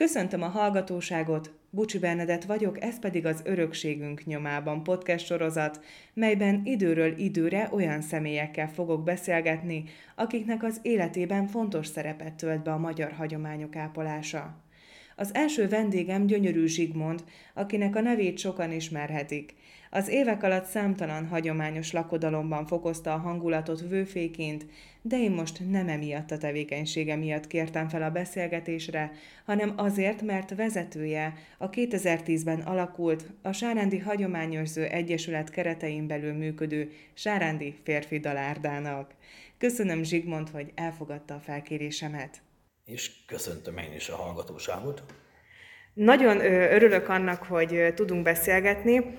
Köszöntöm a hallgatóságot, Bucsi Bernadett vagyok, ez pedig az Örökségünk nyomában podcast sorozat, melyben időről időre olyan személyekkel fogok beszélgetni, akiknek az életében fontos szerepet tölt be a magyar hagyományok ápolása. Az első vendégem Gyönyörű Zsigmond, akinek a nevét sokan ismerhetik. Az évek alatt számtalan hagyományos lakodalomban fokozta a hangulatot vőféként, de én most nem emiatt a tevékenysége miatt kértem fel a beszélgetésre, hanem azért, mert vezetője a 2010-ben alakult a Sárándi Hagyományőrző Egyesület keretein belül működő Sárándi Férfi Dalárdának. Köszönöm Zsigmond, hogy elfogadta a felkérésemet. És köszöntöm én is a hallgatóságot. Nagyon örülök annak, hogy tudunk beszélgetni,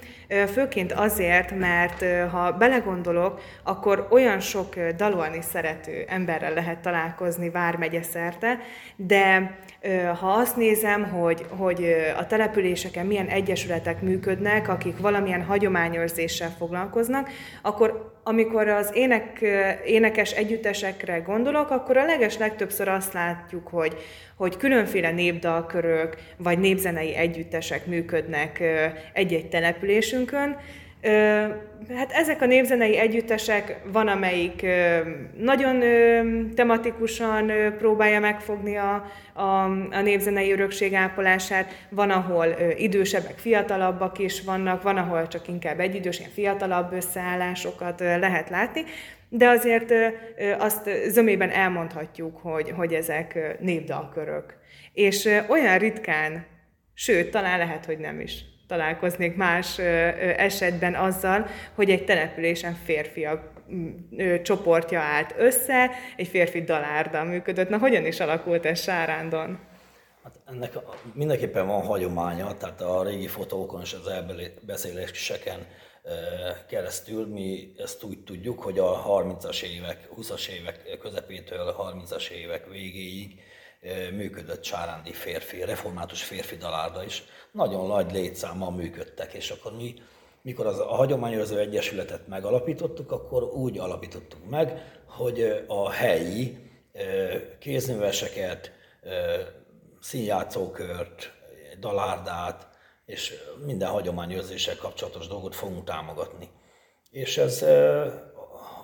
főként azért, mert ha belegondolok, akkor olyan sok dalolni szerető emberrel lehet találkozni Vármegye szerte, de ha azt nézem, hogy, hogy a településeken milyen egyesületek működnek, akik valamilyen hagyományőrzéssel foglalkoznak, akkor amikor az ének, énekes együttesekre gondolok, akkor a leges legtöbbször azt látjuk, hogy, hogy különféle népdalkörök vagy népzenei együttesek működnek egy-egy településünkön, Hát ezek a népzenei együttesek van, amelyik nagyon tematikusan próbálja megfogni a, a, a népzenei örökség ápolását, van, ahol idősebbek, fiatalabbak is vannak, van, ahol csak inkább egyidős, ilyen fiatalabb összeállásokat lehet látni, de azért azt zömében elmondhatjuk, hogy, hogy ezek népdalkörök. És olyan ritkán, sőt, talán lehet, hogy nem is találkoznék más esetben azzal, hogy egy településen férfiak csoportja állt össze, egy férfi dalárda működött. Na, hogyan is alakult ez Sárándon? Hát ennek mindenképpen van hagyománya, tehát a régi fotókon és az elbeszéléseken keresztül mi ezt úgy tudjuk, hogy a 30-as évek, 20-as évek közepétől a 30-as évek végéig működött Sárándi férfi, református férfi dalárda is. Nagyon nagy létszámmal működtek, és akkor mi, mikor az, a Hagyományőrző Egyesületet megalapítottuk, akkor úgy alapítottuk meg, hogy a helyi kézműveseket, színjátszókört, dalárdát, és minden hagyományőrzéssel kapcsolatos dolgot fogunk támogatni. És ez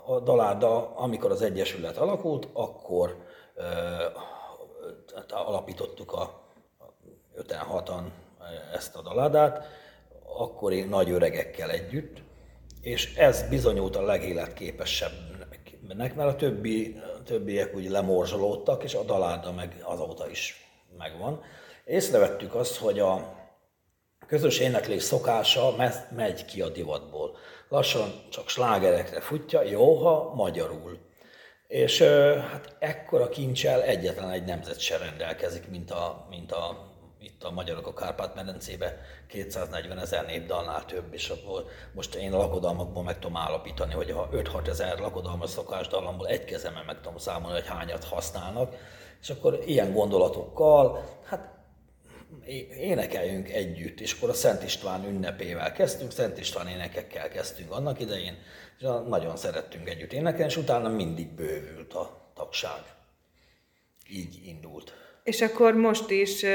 a dalárda, amikor az Egyesület alakult, akkor alapítottuk a 56-an ezt a daládát, akkori nagy öregekkel együtt, és ez bizonyult a legéletképesebbnek, mert a, többi, többiek úgy lemorzsolódtak, és a daláda meg azóta is megvan. Észrevettük azt, hogy a közös éneklés szokása megy ki a divatból. Lassan csak slágerekre futja, jó, ha magyarul. És hát ekkora kincsel egyetlen egy nemzet se rendelkezik, mint a, mint a itt a magyarok a Kárpát-medencébe. 240 ezer népdalnál több, és abból most én lakodalmakból meg tudom állapítani, hogy ha 5-6 ezer lakodalmas szokásdallamból egy kezemben meg tudom számolni, hogy hányat használnak, és akkor ilyen gondolatokkal, hát énekeljünk együtt, és akkor a Szent István ünnepével kezdtünk, Szent István énekekkel kezdtünk annak idején, és nagyon szerettünk együtt énekelni, és utána mindig bővült a tagság. Így indult. És akkor most is,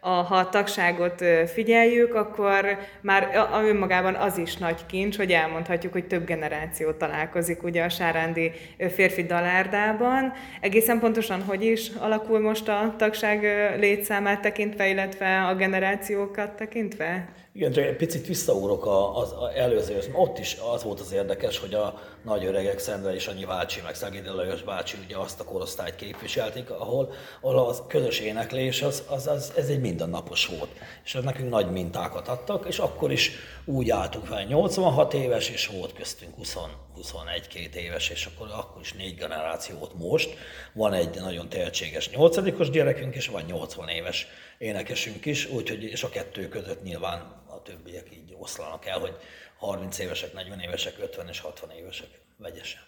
ha a tagságot figyeljük, akkor már önmagában az is nagy kincs, hogy elmondhatjuk, hogy több generáció találkozik ugye a Sárándi férfi dalárdában. Egészen pontosan hogy is alakul most a tagság létszámát tekintve, illetve a generációkat tekintve? Igen, csak egy picit visszaúrok az, az előző, ott is az volt az érdekes, hogy a nagy öregek, Szendre és Anyi bácsi, meg Szegédi Lajos bácsi ugye azt a korosztályt képviselték, ahol, ahol az közös éneklés, az, az, az, ez egy mindennapos volt. És ez nekünk nagy mintákat adtak, és akkor is úgy álltunk fel, 86 éves, és volt köztünk 20, 21-2 éves, és akkor, akkor is négy generáció volt most. Van egy nagyon tehetséges 8 gyerekünk, és van 80 éves énekesünk is, úgyhogy, és a kettő között nyilván a többiek így oszlanak el, hogy 30 évesek, 40 évesek, 50 és 60 évesek vegyesen.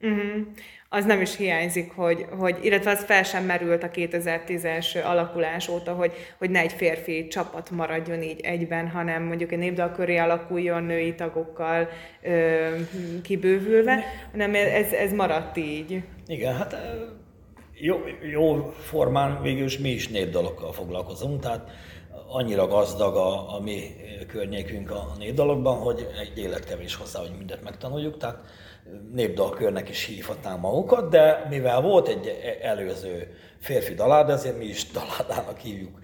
Uh-huh. Az nem is hiányzik, hogy, hogy, illetve az fel sem merült a 2010-es alakulás óta, hogy, hogy ne egy férfi csapat maradjon így egyben, hanem mondjuk egy népdal köré alakuljon női tagokkal ö, kibővülve, hanem ez, ez maradt így. Igen, hát jó, jó formán végül is mi is népdalokkal foglalkozunk, tehát annyira gazdag a, a mi környékünk a népdalokban, hogy egy élet kevés hozzá, hogy mindent megtanuljuk, tehát népdalkörnek is hívhatnánk magukat, de mivel volt egy előző férfi dalád, ezért mi is daládának hívjuk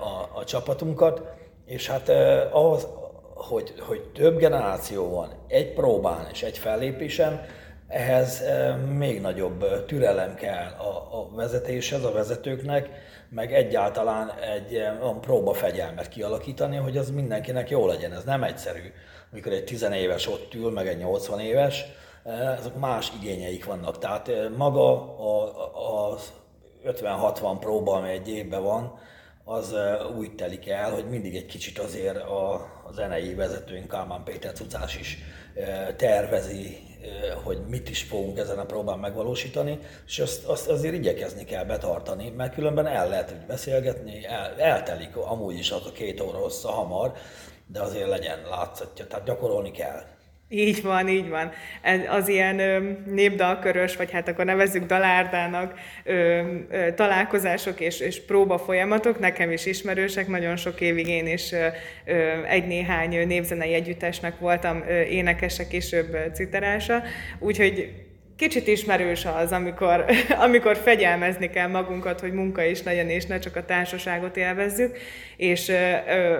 a, a csapatunkat, és hát ahhoz, hogy, hogy több generáció van egy próbán és egy fellépésen, ehhez még nagyobb türelem kell a, a vezetéshez, a vezetőknek, meg egyáltalán egy olyan próba fegyelmet kialakítani, hogy az mindenkinek jó legyen. Ez nem egyszerű. Amikor egy tizenéves ott ül, meg egy 80 éves, azok más igényeik vannak. Tehát maga az 50-60 próba, ami egy évben van, az úgy telik el, hogy mindig egy kicsit azért a, a zenei vezetőnk, Kálmán Péter Cucás is tervezi, hogy mit is fogunk ezen a próbán megvalósítani, és azt, azt azért igyekezni kell betartani, mert különben el lehet hogy beszélgetni, el, eltelik amúgy is az a két óra hossza hamar, de azért legyen látszatja, tehát gyakorolni kell. Így van, így van. Az ilyen népdalkörös, vagy hát akkor nevezzük dalárdának találkozások és, és próba folyamatok, nekem is ismerősek, nagyon sok évig én is egy-néhány népzenei együttesnek voltam énekese, később citerása, úgyhogy kicsit ismerős az, amikor, amikor fegyelmezni kell magunkat, hogy munka is legyen, és ne csak a társaságot élvezzük, és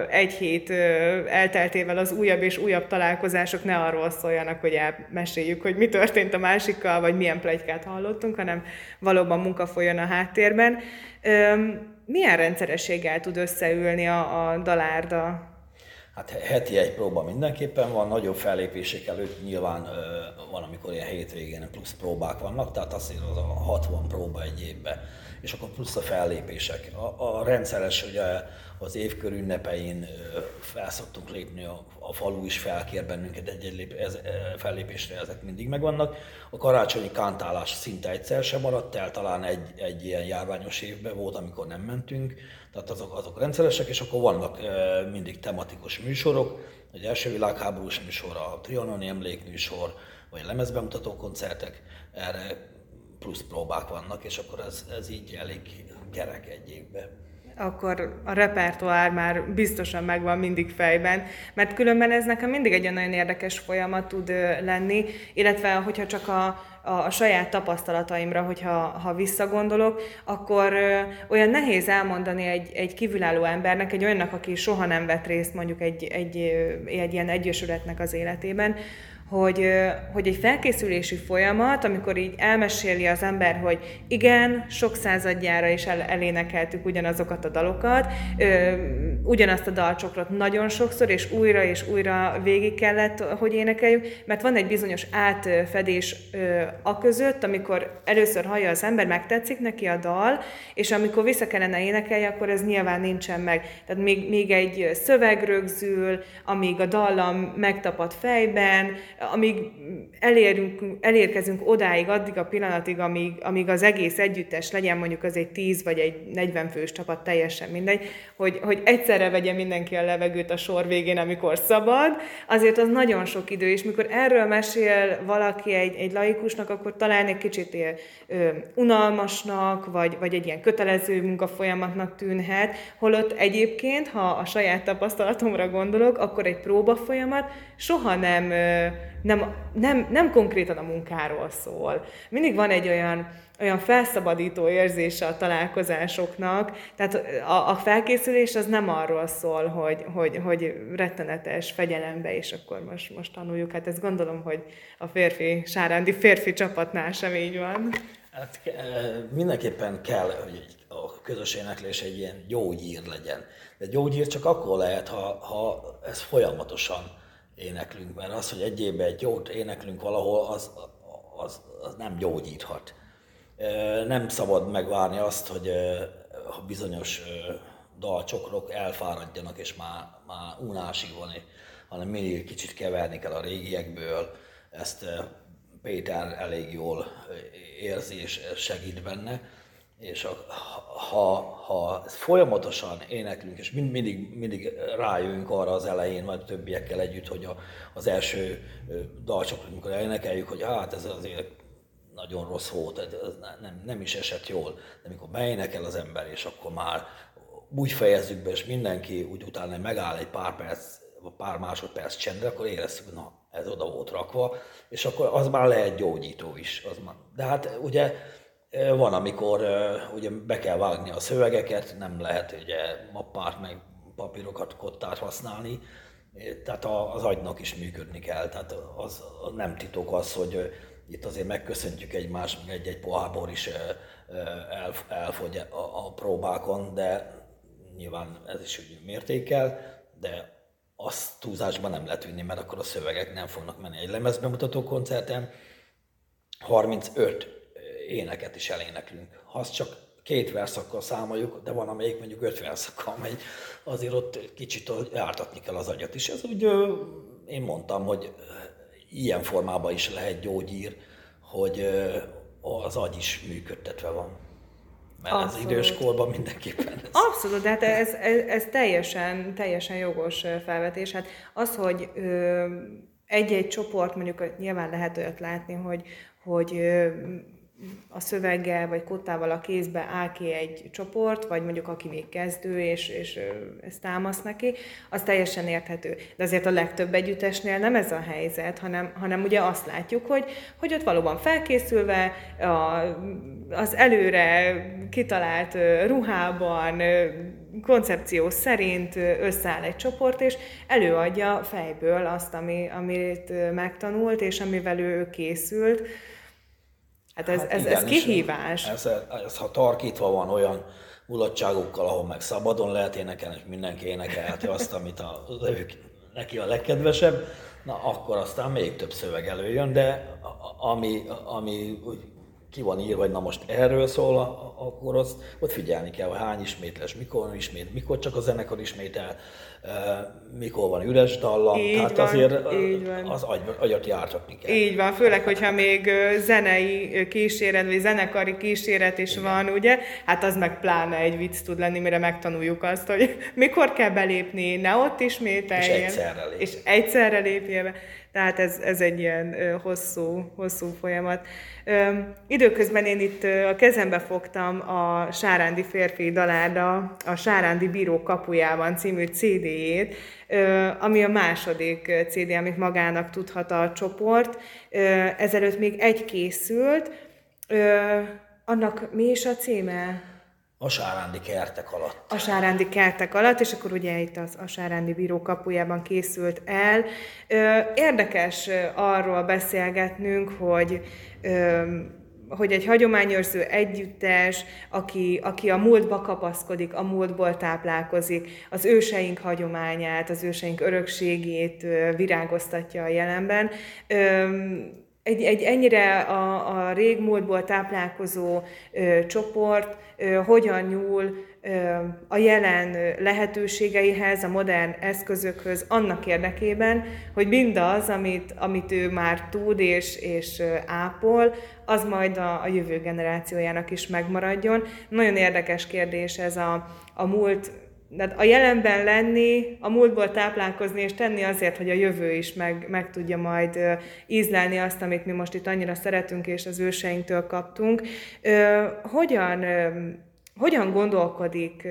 egy hét elteltével az újabb és újabb találkozások ne arról szóljanak, hogy elmeséljük, hogy mi történt a másikkal, vagy milyen plegykát hallottunk, hanem valóban munka folyjon a háttérben. Milyen rendszerességgel tud összeülni a, a dalárda Hát heti egy próba mindenképpen van, nagyobb fellépések előtt nyilván van, amikor ilyen hétvégén plusz próbák vannak, tehát azért az a 60 próba egy évben, és akkor plusz a fellépések. A, a rendszeres ugye az évkör ünnepein fel szoktunk lépni, a, a falu is felkér bennünket ez, fellépésre, ezek mindig megvannak. A karácsonyi kántálás szinte egyszer sem maradt el, talán egy, egy ilyen járványos évben volt, amikor nem mentünk, tehát azok, azok rendszeresek, és akkor vannak mindig tematikus műsorok, egy első világháborús műsor, a trianoni emlékműsor, vagy lemezbemutató koncertek, erre plusz próbák vannak, és akkor ez, ez így elég gerek egy évben akkor a repertoár már biztosan megvan mindig fejben, mert különben ez nekem mindig egy nagyon érdekes folyamat tud lenni, illetve hogyha csak a, a, a saját tapasztalataimra, hogyha ha visszagondolok, akkor ö, olyan nehéz elmondani egy, egy kívülálló embernek, egy olyannak, aki soha nem vett részt mondjuk egy, egy, egy ilyen egyesületnek az életében, hogy, hogy egy felkészülési folyamat, amikor így elmeséli az ember, hogy igen, sok századjára is el, elénekeltük ugyanazokat a dalokat, ugyanazt a dalcsokrot nagyon sokszor, és újra és újra végig kellett, hogy énekeljük, mert van egy bizonyos átfedés a között, amikor először hallja az ember, megtetszik neki a dal, és amikor vissza kellene énekelni, akkor ez nyilván nincsen meg. Tehát még, még egy szöveg rögzül, amíg a dallam megtapad fejben, amíg elérünk, elérkezünk odáig, addig a pillanatig, amíg, amíg az egész együttes legyen, mondjuk az egy 10 vagy egy 40 fős csapat, teljesen mindegy, hogy, hogy egyszerre vegye mindenki a levegőt a sor végén, amikor szabad, azért az nagyon sok idő, és mikor erről mesél valaki egy, egy laikusnak, akkor talán egy kicsit él, ö, unalmasnak, vagy, vagy egy ilyen kötelező munkafolyamatnak tűnhet, holott egyébként, ha a saját tapasztalatomra gondolok, akkor egy próba folyamat soha nem nem, nem, nem konkrétan a munkáról szól. Mindig van egy olyan, olyan felszabadító érzése a találkozásoknak, tehát a, a felkészülés az nem arról szól, hogy, hogy, hogy rettenetes fegyelembe, és akkor most, most tanuljuk. Hát ezt gondolom, hogy a férfi, sárándi férfi csapatnál sem így van. Hát mindenképpen kell, hogy a közös éneklés egy ilyen gyógyír legyen. De gyógyír csak akkor lehet, ha, ha ez folyamatosan éneklünk, mert az, hogy egy évben egy jót éneklünk valahol, az, az, az nem gyógyíthat. Nem szabad megvárni azt, hogy ha bizonyos dalcsokrok elfáradjanak, és már, már unásig van, hanem mindig kicsit keverni kell a régiekből. Ezt Péter elég jól érzi és segít benne és a, ha, ha folyamatosan éneklünk, és mind, mindig, mindig rájövünk arra az elején, majd többiekkel együtt, hogy a, az első dalcsok, amikor énekeljük, hogy hát ez azért nagyon rossz volt, ez nem, nem is esett jól, de amikor beénekel az ember, és akkor már úgy fejezzük be, és mindenki úgy utána megáll egy pár perc, pár másodperc csendre, akkor éreztük, hogy na, ez oda volt rakva, és akkor az már lehet gyógyító is. Az már. De hát ugye van, amikor ugye be kell vágni a szövegeket, nem lehet ugye mappát meg papírokat, kottát használni, tehát az agynak is működni kell. Tehát az, nem titok az, hogy itt azért megköszöntjük egymást, meg egy-egy pohárból is el, elfogy a, a próbákon, de nyilván ez is úgy mértékkel, de azt túlzásban nem lehet vinni, mert akkor a szövegek nem fognak menni. Egy lemezbemutató koncerten 35 éneket is eléneklünk. Ha azt csak két verszakkal számoljuk, de van, amelyik mondjuk öt verszakkal megy, azért ott kicsit jártatni kell az agyat is. Ez úgy, én mondtam, hogy ilyen formában is lehet gyógyír, hogy az agy is működtetve van. Mert Abszolút. az idős korban mindenképpen ez. Abszolút, de hát ez, ez, ez teljesen, teljesen jogos felvetés. Hát az, hogy egy-egy csoport, mondjuk nyilván lehet olyat látni, hogy, hogy a szöveggel vagy kottával a kézbe áll ki egy csoport, vagy mondjuk aki még kezdő, és, és ez támasz neki, az teljesen érthető. De azért a legtöbb együttesnél nem ez a helyzet, hanem, hanem ugye azt látjuk, hogy, hogy ott valóban felkészülve, a, az előre kitalált ruhában, koncepció szerint összeáll egy csoport, és előadja fejből azt, ami, amit megtanult, és amivel ő készült Hát ez, hát ez, igen, ez kihívás. Ez, ez, ha tarkítva van olyan mulatságokkal, ahol meg szabadon lehet énekelni, és mindenki énekelheti azt, amit a, ők, neki a legkedvesebb, na akkor aztán még több szöveg előjön, de ami, ami úgy ki van írva, vagy na most erről szól, akkor azt, ott figyelni kell, hogy hány ismétles, mikor ismét, mikor csak a zenekar ismétel, mikor van üres dallam, így tehát van, azért így van. az agy, agyat jártatni kell. Így van, főleg, hogyha még zenei kíséret, vagy zenekari kíséret is Igen. van, ugye, hát az meg pláne egy vicc tud lenni, mire megtanuljuk azt, hogy mikor kell belépni, ne ott ismételjen. És egyszerre lépjen. És egyszerre lépjen. Tehát ez, ez egy ilyen hosszú, hosszú folyamat. Időközben én itt a kezembe fogtam a Sárándi férfi dalárda, a Sárándi Bíró kapujában című CD-jét, ami a második CD, amit magának tudhat a csoport. Ezelőtt még egy készült. Annak mi is a címe? A sárándi kertek alatt. A sárándi kertek alatt, és akkor ugye itt az, a sárándi bíró kapujában készült el. Érdekes arról beszélgetnünk, hogy hogy egy hagyományőrző együttes, aki, aki a múltba kapaszkodik, a múltból táplálkozik, az őseink hagyományát, az őseink örökségét virágoztatja a jelenben. Egy, egy ennyire a, a régmúltból táplálkozó ö, csoport ö, hogyan nyúl ö, a jelen lehetőségeihez, a modern eszközökhöz annak érdekében, hogy mindaz, amit, amit ő már tud és, és ápol, az majd a, a jövő generációjának is megmaradjon. Nagyon érdekes kérdés ez a, a múlt de a jelenben lenni, a múltból táplálkozni és tenni azért, hogy a jövő is meg, meg tudja majd ízlelni azt, amit mi most itt annyira szeretünk és az őseinktől kaptunk. Hogyan, hogyan gondolkodik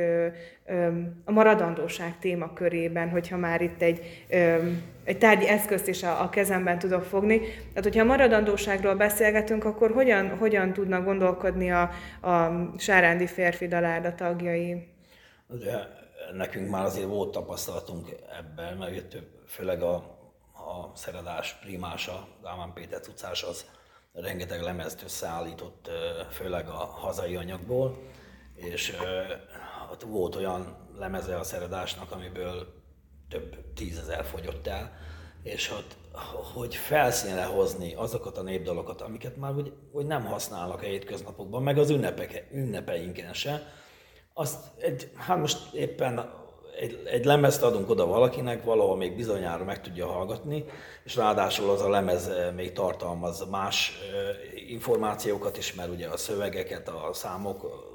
a maradandóság témakörében, hogyha már itt egy, egy tárgyi eszközt is a, a kezemben tudok fogni. Tehát, hogyha a maradandóságról beszélgetünk, akkor hogyan, hogyan tudnak gondolkodni a, a Sárándi férfi dalárda tagjai? Ugye nekünk már azért volt tapasztalatunk ebben, mert jött főleg a, a szerelás primása, Dámán Péter utcás, az rengeteg lemezt összeállított, főleg a hazai anyagból, és ott volt olyan lemeze a szeredásnak, amiből több tízezer fogyott el, és ott, hogy felszínre hozni azokat a népdalokat, amiket már úgy, úgy nem használnak a hétköznapokban, meg az ünnepek, ünnepeinken se, azt egy, hát most éppen egy, egy lemezt adunk oda valakinek, valahol még bizonyára meg tudja hallgatni, és ráadásul az a lemez eh, még tartalmaz más eh, információkat is, mert ugye a szövegeket, a számok,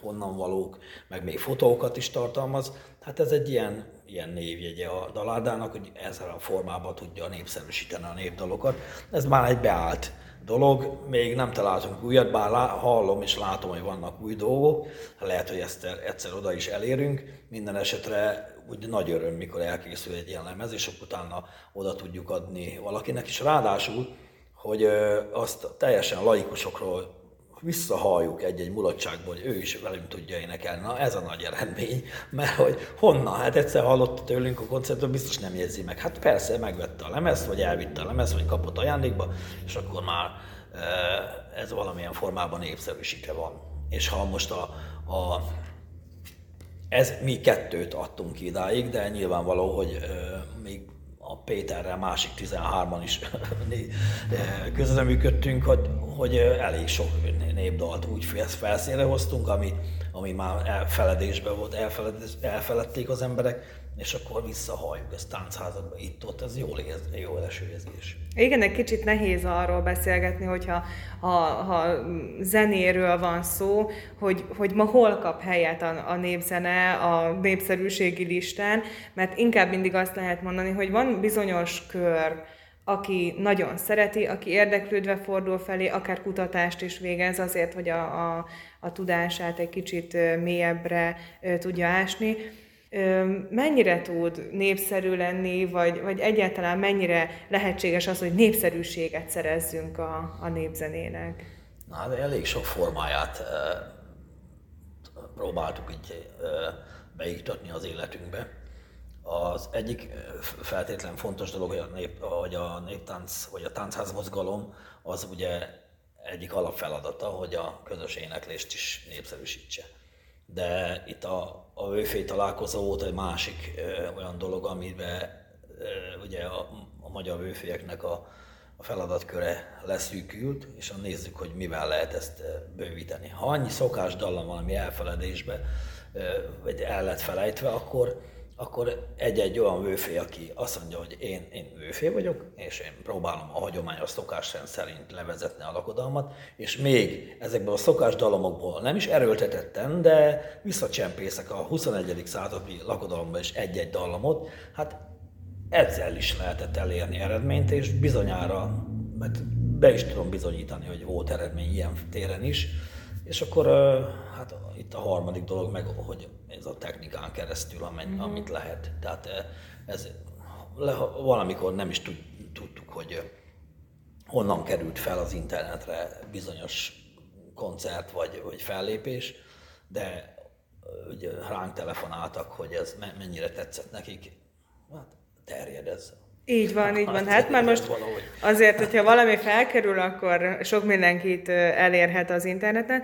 honnan valók, meg még fotókat is tartalmaz. Hát ez egy ilyen, ilyen névjegye a daládának, hogy ezzel a formában tudja népszerűsíteni a népdalokat. Ez már egy beállt dolog. Még nem találtunk újat, bár hallom és látom, hogy vannak új dolgok. Lehet, hogy ezt egyszer oda is elérünk. Minden esetre úgy nagy öröm, mikor elkészül egy ilyen lemez, és akkor utána oda tudjuk adni valakinek. És ráadásul, hogy azt teljesen laikusokról visszahalljuk egy-egy mulatságból, hogy ő is velünk tudja énekelni. Na ez a nagy eredmény, mert hogy honnan? Hát egyszer hallotta tőlünk a koncertről, biztos nem jegyzi meg. Hát persze, megvette a lemezt, vagy elvitte a lemezt, vagy kapott ajándékba, és akkor már eh, ez valamilyen formában népszerűsítve van. És ha most a, a ez mi kettőt adtunk idáig, de nyilvánvaló, hogy uh, még a Péterrel másik 13-an is közreműködtünk, hogy, hogy elég sok népdalt úgy felszínre hoztunk, ami, ami már elfeledésbe volt, elfeled, elfeledték az emberek, és akkor visszahalljuk ezt táncházakba, itt-ott, ez jól, érz, jól eső érzés. Igen, egy kicsit nehéz arról beszélgetni, hogyha ha, ha zenéről van szó, hogy, hogy ma hol kap helyet a, a népzene a népszerűségi listán, mert inkább mindig azt lehet mondani, hogy van bizonyos kör, aki nagyon szereti, aki érdeklődve fordul felé, akár kutatást is végez azért, hogy a, a, a tudását egy kicsit mélyebbre tudja ásni mennyire tud népszerű lenni, vagy, vagy egyáltalán mennyire lehetséges az, hogy népszerűséget szerezzünk a, a népzenének? Na, de elég sok formáját próbáltuk így beiktatni az életünkbe. Az egyik feltétlen fontos dolog, hogy a, nép, hogy a néptánc, vagy a táncház mozgalom, az ugye egyik alapfeladata, hogy a közös éneklést is népszerűsítse de itt a, a vőfély találkozó volt egy másik ö, olyan dolog, amiben ö, ugye a, a magyar vőfélyeknek a, a feladatköre leszűkült, és nézzük, hogy mivel lehet ezt bővíteni. Ha annyi szokás dallam valami elfeledésbe, vagy el lett felejtve, akkor akkor egy-egy olyan vőfé, aki azt mondja, hogy én, én vőfé vagyok, és én próbálom a hagyományos szokásrend szerint levezetni a lakodalmat, és még ezekből a szokás dalomokból nem is erőltetettem, de visszacsempészek a 21. századi lakodalomba is egy-egy dallamot, hát ezzel is lehetett elérni eredményt, és bizonyára, mert be is tudom bizonyítani, hogy volt eredmény ilyen téren is, és akkor hát itt a harmadik dolog meg, hogy ez a technikán keresztül, amit, mm-hmm. amit lehet. Tehát ez le, valamikor nem is tud, tudtuk, hogy honnan került fel az internetre bizonyos koncert vagy, vagy fellépés, de ugye ránk telefonáltak, hogy ez mennyire tetszett nekik. Hát terjed ez így van, így van. Hát már most azért, hogyha valami felkerül, akkor sok mindenkit elérhet az interneten.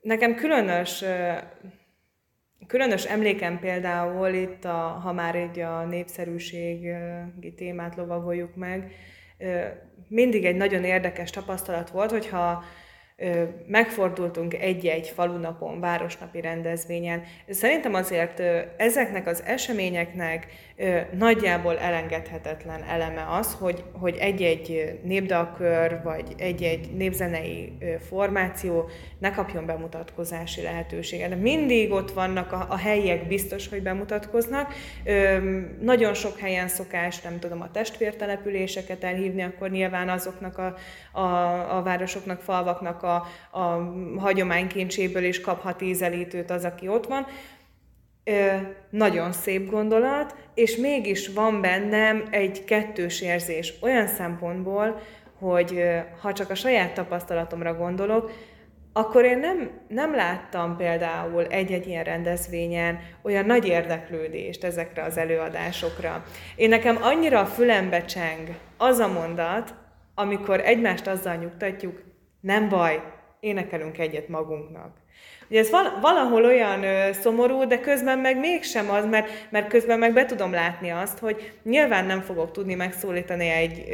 Nekem különös, különös emlékem például itt, a, ha már egy a népszerűségi témát lovagoljuk meg, mindig egy nagyon érdekes tapasztalat volt, hogyha megfordultunk egy-egy falunapon, városnapi rendezvényen. Szerintem azért ezeknek az eseményeknek nagyjából elengedhetetlen eleme az, hogy, hogy egy-egy népdalkör vagy egy-egy népzenei formáció ne kapjon bemutatkozási lehetőséget. Mindig ott vannak a, a helyiek, biztos, hogy bemutatkoznak. Nagyon sok helyen szokás, nem tudom, a testvértelepüléseket elhívni, akkor nyilván azoknak a, a, a városoknak, falvaknak a, a hagyománykincséből is kaphat ízelítőt az, aki ott van. Ö, nagyon szép gondolat, és mégis van bennem egy kettős érzés olyan szempontból, hogy ha csak a saját tapasztalatomra gondolok, akkor én nem, nem láttam például egy-egy ilyen rendezvényen olyan nagy érdeklődést ezekre az előadásokra. Én nekem annyira a fülembe cseng az a mondat, amikor egymást azzal nyugtatjuk, nem baj, énekelünk egyet magunknak. Ugye ez valahol olyan szomorú, de közben meg mégsem az, mert, mert közben meg be tudom látni azt, hogy nyilván nem fogok tudni megszólítani egy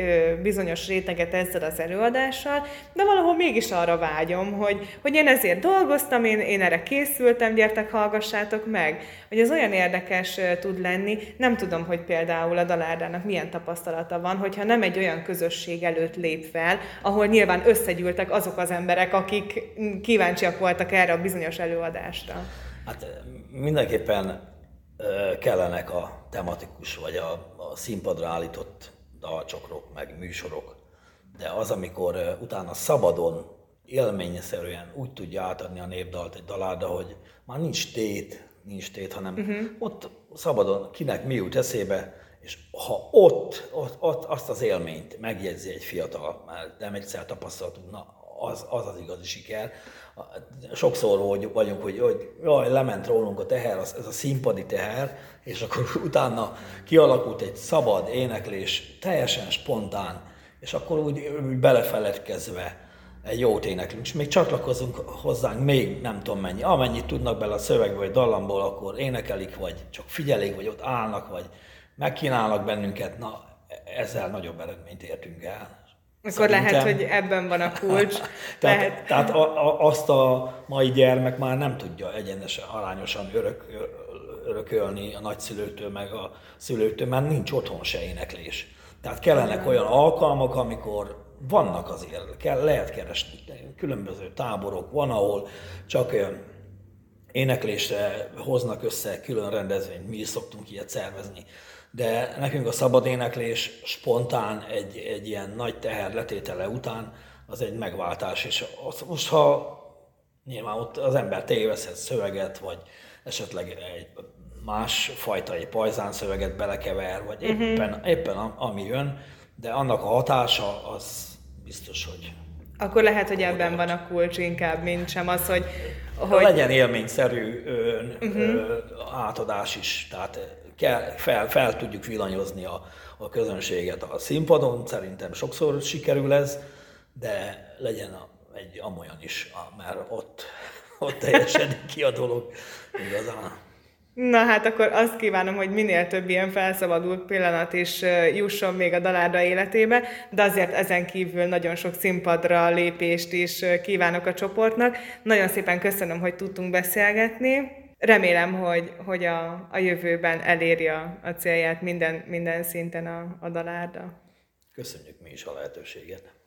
bizonyos réteget ezzel az előadással, de valahol mégis arra vágyom, hogy, hogy én ezért dolgoztam, én, én erre készültem, gyertek, hallgassátok meg. Hogy ez olyan érdekes tud lenni, nem tudom, hogy például a Dalárdának milyen tapasztalata van, hogyha nem egy olyan közösség előtt lép fel, ahol nyilván összegyűltek azok az emberek, akik kíváncsiak voltak erre a bizonyos előadásra? Hát mindenképpen kellenek a tematikus vagy a, a színpadra állított dalcsokrok, meg műsorok, de az, amikor utána szabadon, élményszerűen úgy tudja átadni a népdalt egy daláda, hogy már nincs tét, nincs tét, hanem uh-huh. ott szabadon kinek mi jut eszébe, és ha ott, ott, ott azt az élményt megjegyzi egy fiatal, mert nem egyszer tapasztaltunk, na, az, az az igazi siker. Sokszor vagyunk, hogy, hogy jaj, lement rólunk a teher, az, ez a színpadi teher, és akkor utána kialakult egy szabad éneklés, teljesen spontán, és akkor úgy, úgy belefeledkezve egy jót éneklünk, és még csatlakozunk hozzánk még nem tudom mennyi, amennyit tudnak bele a szövegbe vagy dallamból, akkor énekelik, vagy csak figyelik, vagy ott állnak, vagy megkínálnak bennünket, na ezzel nagyobb eredményt értünk el. Akkor Szerintem... lehet, hogy ebben van a kulcs. tehát lehet... tehát a, a, azt a mai gyermek már nem tudja egyenesen, arányosan örök, örökölni a nagyszülőtől, meg a szülőtől, mert nincs otthon se éneklés. Tehát kellenek olyan alkalmak, amikor vannak azért, kell, lehet keresni különböző táborok, van, ahol csak éneklésre hoznak össze külön rendezvényt, mi is szoktunk ilyet szervezni de nekünk a szabad éneklés spontán egy, egy ilyen nagy teher letétele után az egy megváltás, és az, most ha nyilván ott az ember téveszhet szöveget, vagy esetleg egy más fajta, egy pajzán szöveget belekever, vagy mhm. éppen, uh-huh. éppen ami jön, de annak a hatása az biztos, hogy akkor lehet, hogy ebben van a kulcs inkább, mint sem az, hogy... hogy... Legyen élményszerű ö, uh-huh. ö, átadás is, tehát kell, fel, fel tudjuk villanyozni a, a közönséget a színpadon, szerintem sokszor sikerül ez, de legyen a, egy amolyan is, mert ott, ott teljesedik ki a dolog igazán. Na hát akkor azt kívánom, hogy minél több ilyen felszabadult pillanat is jusson még a Dalárda életébe, de azért ezen kívül nagyon sok színpadra lépést is kívánok a csoportnak. Nagyon szépen köszönöm, hogy tudtunk beszélgetni. Remélem, hogy, hogy a, a jövőben eléri a, a célját minden, minden szinten a, a Dalárda. Köszönjük mi is a lehetőséget.